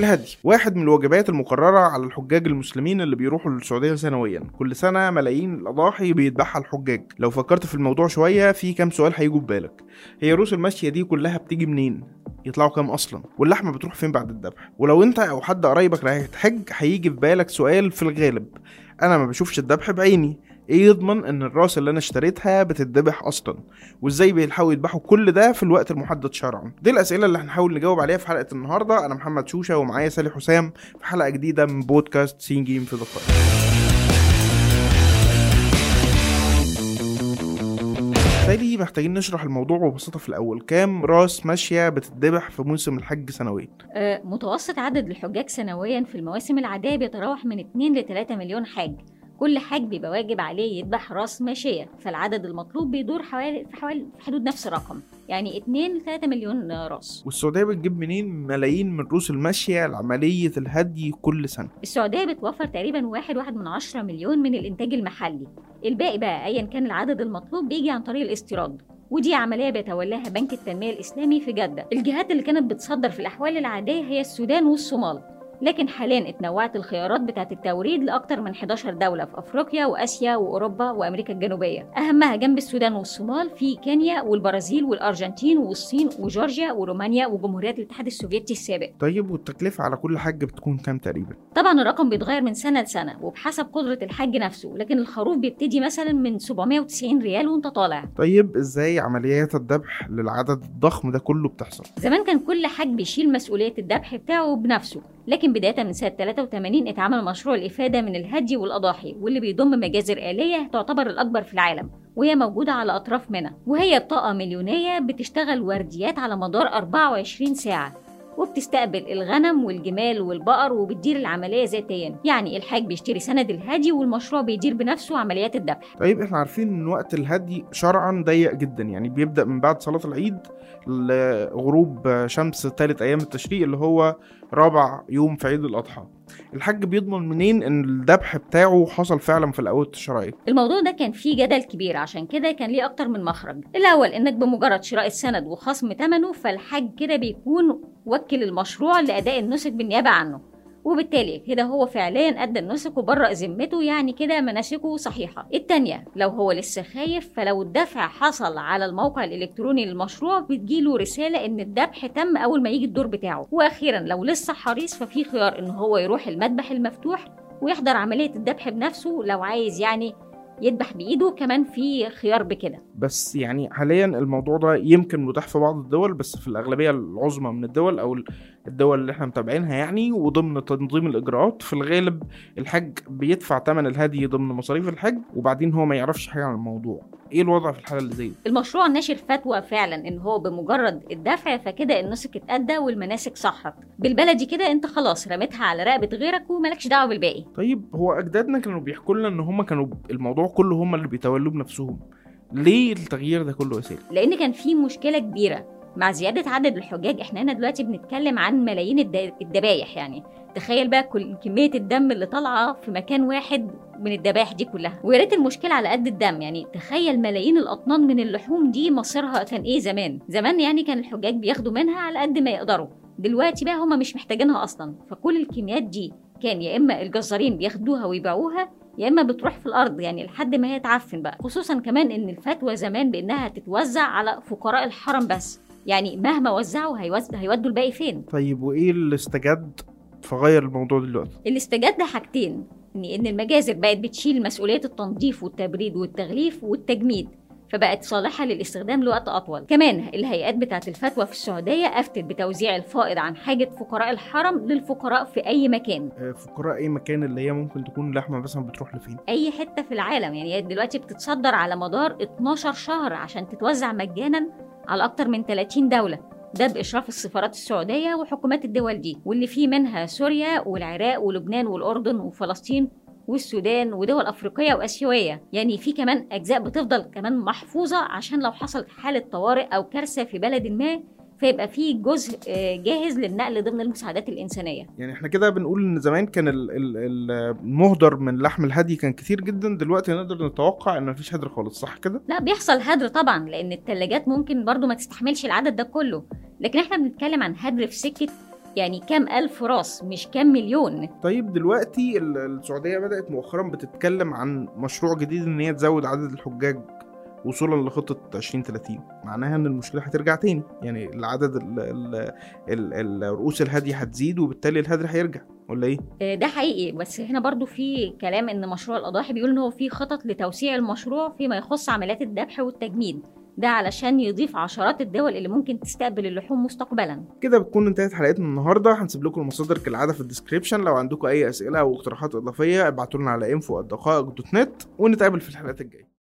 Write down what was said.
الهدي. واحد من الوجبات المقررة على الحجاج المسلمين اللي بيروحوا للسعودية سنويا. كل سنة ملايين الأضاحي بيذبحها الحجاج. لو فكرت في الموضوع شوية في كام سؤال هيجوا في بالك. هي روس الماشية دي كلها بتيجي منين؟ يطلعوا كام أصلا؟ واللحمة بتروح فين بعد الذبح؟ ولو أنت أو حد قرايبك رايح تحج هيجي في بالك سؤال في الغالب. أنا ما بشوفش الذبح بعيني. إيه يضمن إن الرأس اللي أنا اشتريتها بتتذبح أصلا؟ وإزاي بيلحقوا يذبحوا كل ده في الوقت المحدد شرعا؟ دي الأسئلة اللي هنحاول نجاوب عليها في حلقة النهارده. أنا محمد شوشة ومعايا سالي حسام في حلقة جديدة من بودكاست سين جيم في دقائق بالتالي محتاجين نشرح الموضوع ببساطة في الأول. كام رأس ماشية بتتذبح في موسم الحج سنويا؟ آه، متوسط عدد الحجاج سنويا في المواسم العادية بيتراوح من 2 ل 3 مليون حاج. كل حاج بيبقى واجب عليه يذبح راس ماشية فالعدد المطلوب بيدور حوالي في حوالي في حدود نفس الرقم يعني 2 ل 3 مليون راس. والسعودية بتجيب منين ملايين من روس الماشية لعملية الهدي كل سنة؟ السعودية بتوفر تقريبا واحد واحد من عشرة مليون من الإنتاج المحلي. الباقي بقى أيا كان العدد المطلوب بيجي عن طريق الاستيراد ودي عملية بيتولاها بنك التنمية الإسلامي في جدة. الجهات اللي كانت بتصدر في الأحوال العادية هي السودان والصومال. لكن حاليا اتنوعت الخيارات بتاعة التوريد لأكثر من 11 دولة في أفريقيا وآسيا وأوروبا وأمريكا الجنوبية أهمها جنب السودان والصومال في كينيا والبرازيل والأرجنتين والصين وجورجيا ورومانيا وجمهورية الاتحاد السوفيتي السابق طيب والتكلفة على كل حاج بتكون كام تقريبا؟ طبعا الرقم بيتغير من سنة لسنة وبحسب قدرة الحاج نفسه لكن الخروف بيبتدي مثلا من 790 ريال وانت طالع طيب إزاي عمليات الذبح للعدد الضخم ده كله بتحصل؟ زمان كان كل حاج بيشيل مسؤولية الذبح بتاعه بنفسه لكن بداية من سنة 83 اتعمل مشروع الإفادة من الهدي والأضاحي واللي بيضم مجازر آلية تعتبر الأكبر في العالم وهي موجودة على أطراف منى. وهي بطاقة مليونية بتشتغل ورديات على مدار 24 ساعة. وبتستقبل الغنم والجمال والبقر وبتدير العملية ذاتيا. يعني الحاج بيشتري سند الهدي والمشروع بيدير بنفسه عمليات الذبح طيب إحنا عارفين إن وقت الهدي شرعا ضيق جدا. يعني بيبدأ من بعد صلاة العيد لغروب شمس ثالث أيام التشريق اللي هو رابع يوم في عيد الأضحى. الحاج بيضمن منين إن الذبح بتاعه حصل فعلا في الاوقات الشرعية؟ الموضوع ده كان فيه جدل كبير. عشان كده كان ليه أكتر من مخرج. الأول إنك بمجرد شراء السند وخصم ثمنه فالحاج كده بيكون وكل المشروع لأداء النسك بالنيابة عنه. وبالتالي كده هو فعليا أدى النسك وبرأ ذمته يعني كده مناسكه صحيحة. التانية لو هو لسه خايف فلو الدفع حصل على الموقع الإلكتروني للمشروع بتجيله رسالة إن الذبح تم أول ما يجي الدور بتاعه. وأخيرا لو لسه حريص ففي خيار إن هو يروح المذبح المفتوح ويحضر عملية الذبح بنفسه لو عايز يعني يذبح بإيده كمان في خيار بكده. بس يعني حاليا الموضوع ده يمكن متاح في بعض الدول بس في الأغلبية العظمى من الدول أو الدول اللي إحنا متابعينها يعني وضمن تنظيم الإجراءات. في الغالب الحج بيدفع ثمن الهدي ضمن مصاريف الحج وبعدين هو ما يعرفش حاجة عن الموضوع. إيه الوضع في الحالة اللي زي المشروع ناشر فتوى فعلا إن هو بمجرد الدفع فكده النسك اتأدى والمناسك صحت. بالبلدي كده أنت خلاص رميتها على رقبة غيرك ومالكش دعوة بالباقي. طيب هو أجدادنا كانوا بيحكوا لنا إن هم كانوا الموضوع كله هم اللي بيتولوه بنفسهم. ليه التغيير ده كله يا لأن كان في مشكلة كبيرة. مع زيادة عدد الحجاج إحنا هنا دلوقتي بنتكلم عن ملايين الدبايح يعني. تخيل بقى كل كمية الدم اللي طالعة في مكان واحد من الذبائح دي كلها. ويا ريت المشكلة على قد الدم يعني تخيل ملايين الأطنان من اللحوم دي مصيرها كان إيه زمان. زمان يعني كان الحجاج بياخدوا منها على قد ما يقدروا. دلوقتي بقى هما مش محتاجينها أصلا. فكل الكميات دي كان يا إما الجزارين بياخدوها ويبيعوها يا إما بتروح في الأرض يعني لحد ما هي تعفن بقى. خصوصا كمان إن الفتوى زمان بإنها تتوزع على فقراء الحرم بس. يعني مهما وزعوا هيودوا الباقي فين؟ طيب وإيه اللي استجد فغير الموضوع دلوقتي؟ اللي استجد حاجتين ان إن المجازر بقت بتشيل مسؤوليه التنظيف والتبريد والتغليف والتجميد فبقت صالحة للاستخدام لوقت أطول. كمان الهيئات بتاعة الفتوى في السعودية أفتت بتوزيع الفائض عن حاجة فقراء الحرم للفقراء في أي مكان. فقراء أي مكان اللي هي ممكن تكون لحمة مثلا بتروح لفين؟ أي حتة في العالم. يعني هي دلوقتي بتتصدر على مدار 12 شهر عشان تتوزع مجانا على أكتر من 30 دولة. ده بإشراف السفارات السعودية وحكومات الدول دي واللي فيه منها سوريا والعراق ولبنان والأردن وفلسطين والسودان ودول أفريقية وآسيوية. يعني في كمان أجزاء بتفضل كمان محفوظة عشان لو حصلت حالة طوارئ أو كارثة في بلد ما فيبقى في جزء جاهز للنقل ضمن المساعدات الإنسانية. يعني إحنا كده بنقول إن زمان كان المهدر من لحم الهدي كان كتير جدا دلوقتي نقدر نتوقع إن مفيش هدر خالص صح كده؟ لا بيحصل هدر طبعا لأن الثلاجات ممكن برضو ما تستحملش العدد ده كله. لكن إحنا بنتكلم عن هدر في سكة يعني كام ألف راس مش كام مليون. طيب دلوقتي ال- السعودية بدأت مؤخرا بتتكلم عن مشروع جديد إن هي تزود عدد الحجاج. وصولا لخطة 2030 معناها إن المشكلة هترجع تاني. يعني العدد ال ال ال الرؤوس الهاديه هتزيد وبالتالي الهدر هيرجع. ولا إيه؟ آه، ده حقيقي. بس هنا برضو في كلام إن مشروع الأضاحي بيقول إن هو في خطط لتوسيع المشروع فيما يخص عمليات الذبح والتجميد. ده علشان يضيف عشرات الدول اللي ممكن تستقبل اللحوم مستقبلا. كده بتكون انتهت حلقتنا النهارده. هنسيب لكم المصادر كالعادة في الديسكريبشن. لو عندكم أي أسئلة أو اقتراحات إضافية ابعتوا لنا على info@دقائق دوت نت ونتقابل في الحلقات الجاية.